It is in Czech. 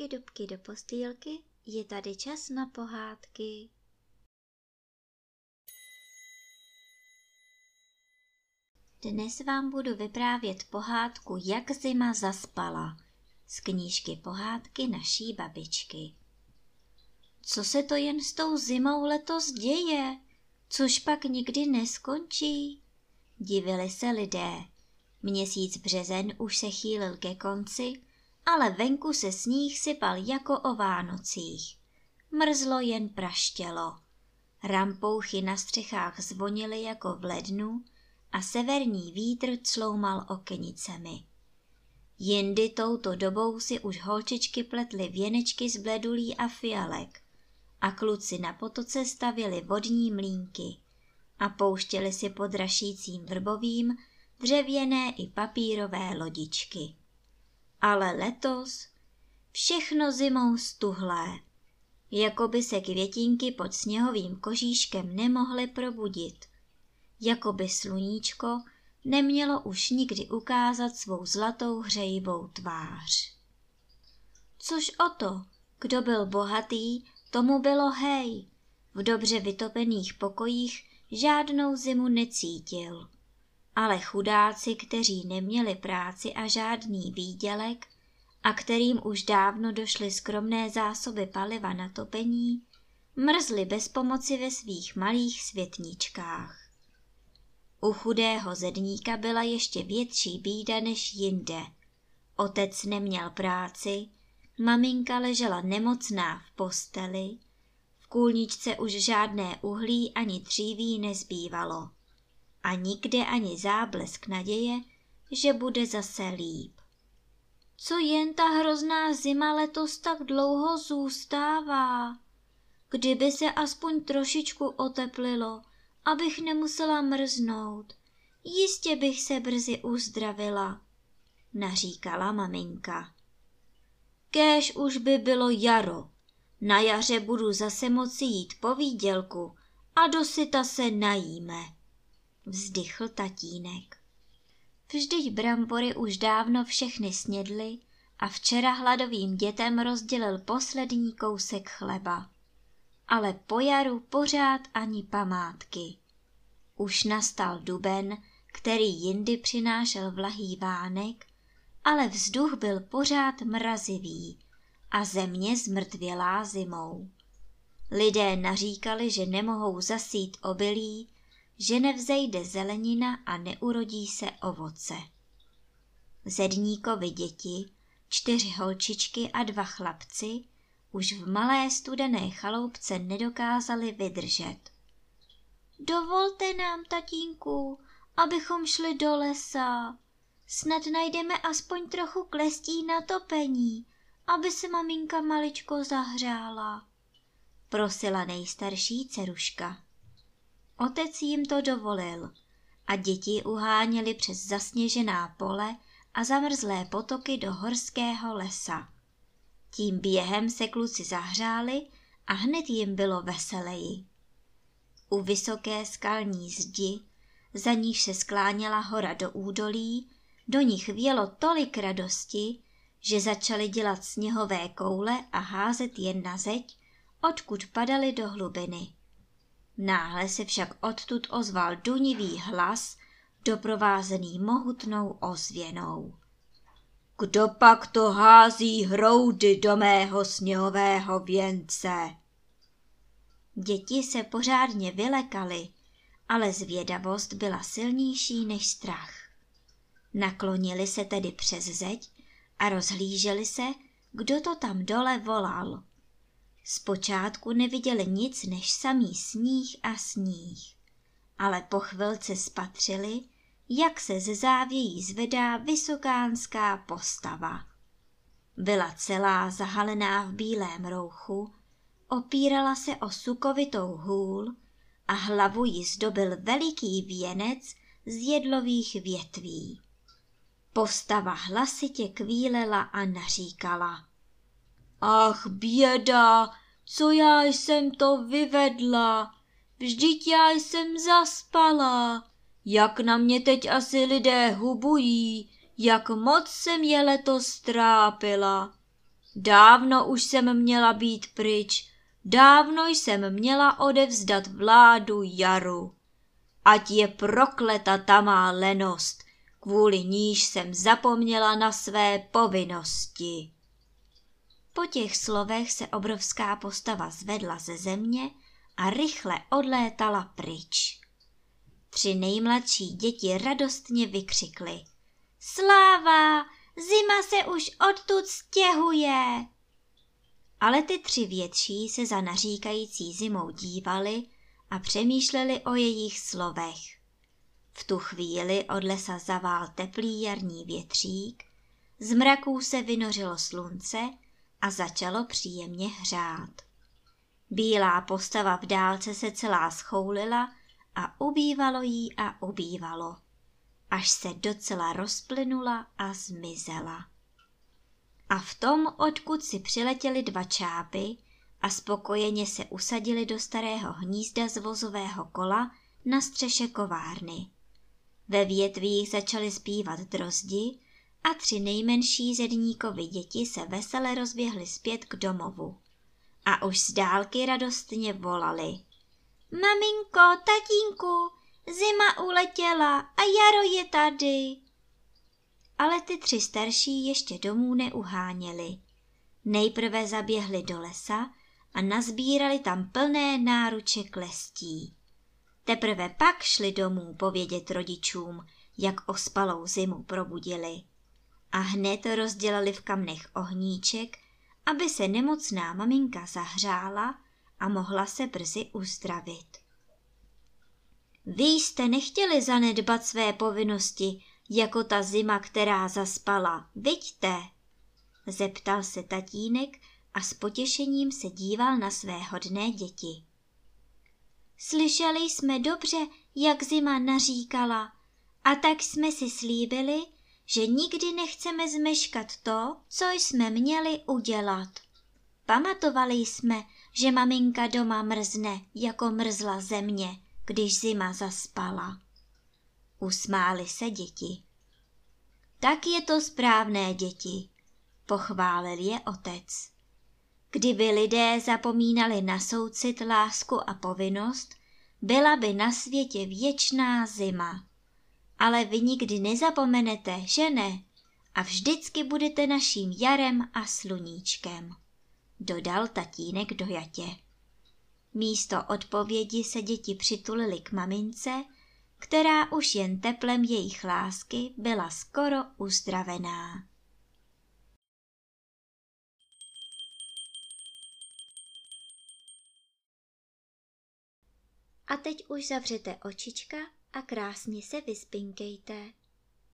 dubky, dubky do postýlky, je tady čas na pohádky. Dnes vám budu vyprávět pohádku Jak zima zaspala z knížky Pohádky naší babičky. Co se to jen s tou zimou letos děje? Což pak nikdy neskončí? Divili se lidé. Měsíc březen už se chýlil ke konci ale venku se sníh sypal jako o Vánocích. Mrzlo jen praštělo. Rampouchy na střechách zvonily jako v lednu a severní vítr cloumal okenicemi. Jindy touto dobou si už holčičky pletly věnečky z bledulí a fialek a kluci na potoce stavili vodní mlínky a pouštěli si pod rašícím vrbovým dřevěné i papírové lodičky ale letos všechno zimou stuhlé, jako by se květinky pod sněhovým kožíškem nemohly probudit, jako by sluníčko nemělo už nikdy ukázat svou zlatou hřejivou tvář. Což o to, kdo byl bohatý, tomu bylo hej, v dobře vytopených pokojích žádnou zimu necítil ale chudáci, kteří neměli práci a žádný výdělek a kterým už dávno došly skromné zásoby paliva na topení, mrzli bez pomoci ve svých malých světničkách. U chudého zedníka byla ještě větší bída než jinde. Otec neměl práci, maminka ležela nemocná v posteli, v kůlničce už žádné uhlí ani dříví nezbývalo a nikde ani záblesk naděje, že bude zase líp. Co jen ta hrozná zima letos tak dlouho zůstává? Kdyby se aspoň trošičku oteplilo, abych nemusela mrznout, jistě bych se brzy uzdravila, naříkala maminka. Kéž už by bylo jaro. Na jaře budu zase moci jít po výdělku a dosyta se najíme vzdychl tatínek. Vždyť brambory už dávno všechny snědly a včera hladovým dětem rozdělil poslední kousek chleba. Ale po jaru pořád ani památky. Už nastal duben, který jindy přinášel vlahý vánek, ale vzduch byl pořád mrazivý a země zmrtvělá zimou. Lidé naříkali, že nemohou zasít obilí, že nevzejde zelenina a neurodí se ovoce. Zedníkovi děti, čtyři holčičky a dva chlapci, už v malé studené chaloupce nedokázali vydržet. Dovolte nám, tatínku, abychom šli do lesa. Snad najdeme aspoň trochu klestí na topení, aby se maminka maličko zahřála, prosila nejstarší ceruška. Otec jim to dovolil a děti uháněli přes zasněžená pole a zamrzlé potoky do horského lesa. Tím během se kluci zahřáli a hned jim bylo veseleji. U vysoké skalní zdi, za níž se skláněla hora do údolí, do nich vělo tolik radosti, že začali dělat sněhové koule a házet jen na zeď, odkud padali do hlubiny. Náhle se však odtud ozval dunivý hlas, doprovázený mohutnou ozvěnou. Kdo pak to hází hroudy do mého sněhového věnce? Děti se pořádně vylekaly, ale zvědavost byla silnější než strach. Naklonili se tedy přes zeď a rozhlíželi se, kdo to tam dole volal. Zpočátku neviděli nic než samý sníh a sníh, ale po chvilce spatřili, jak se ze závějí zvedá vysokánská postava. Byla celá zahalená v bílém rouchu, opírala se o sukovitou hůl a hlavu jí zdobil veliký věnec z jedlových větví. Postava hlasitě kvílela a naříkala. Ach, běda, co já jsem to vyvedla, vždyť já jsem zaspala. Jak na mě teď asi lidé hubují, jak moc jsem je letos trápila. Dávno už jsem měla být pryč, dávno jsem měla odevzdat vládu jaru. Ať je prokleta ta má lenost, kvůli níž jsem zapomněla na své povinnosti. Po těch slovech se obrovská postava zvedla ze země a rychle odlétala pryč. Tři nejmladší děti radostně vykřikly. Sláva, zima se už odtud stěhuje. Ale ty tři větší se za naříkající zimou dívali a přemýšleli o jejich slovech. V tu chvíli od lesa zavál teplý jarní větřík, z mraků se vynořilo slunce a začalo příjemně hřát. Bílá postava v dálce se celá schoulila a ubývalo jí a ubývalo, až se docela rozplynula a zmizela. A v tom, odkud si přiletěli dva čápy a spokojeně se usadili do starého hnízda z vozového kola na střeše kovárny. Ve větvích začaly zpívat drozdi a tři nejmenší zedníkovi děti se vesele rozběhly zpět k domovu. A už z dálky radostně volali. Maminko, tatínku, zima uletěla a jaro je tady. Ale ty tři starší ještě domů neuháněli. Nejprve zaběhli do lesa a nazbírali tam plné náruče klestí. Teprve pak šli domů povědět rodičům, jak ospalou zimu probudili. A hned rozdělali v kamnech ohníček, aby se nemocná maminka zahřála a mohla se brzy uzdravit. Vy jste nechtěli zanedbat své povinnosti, jako ta zima, která zaspala, viďte? Zeptal se tatínek a s potěšením se díval na své hodné děti. Slyšeli jsme dobře, jak zima naříkala, a tak jsme si slíbili, že nikdy nechceme zmeškat to, co jsme měli udělat. Pamatovali jsme, že maminka doma mrzne, jako mrzla země, když zima zaspala. Usmáli se děti. Tak je to správné, děti, pochválil je otec. Kdyby lidé zapomínali na soucit, lásku a povinnost, byla by na světě věčná zima. Ale vy nikdy nezapomenete, že ne? A vždycky budete naším jarem a sluníčkem, dodal tatínek dojatě. Místo odpovědi se děti přitulili k mamince, která už jen teplem jejich lásky byla skoro uzdravená. A teď už zavřete očička a krásně se vyspinkejte.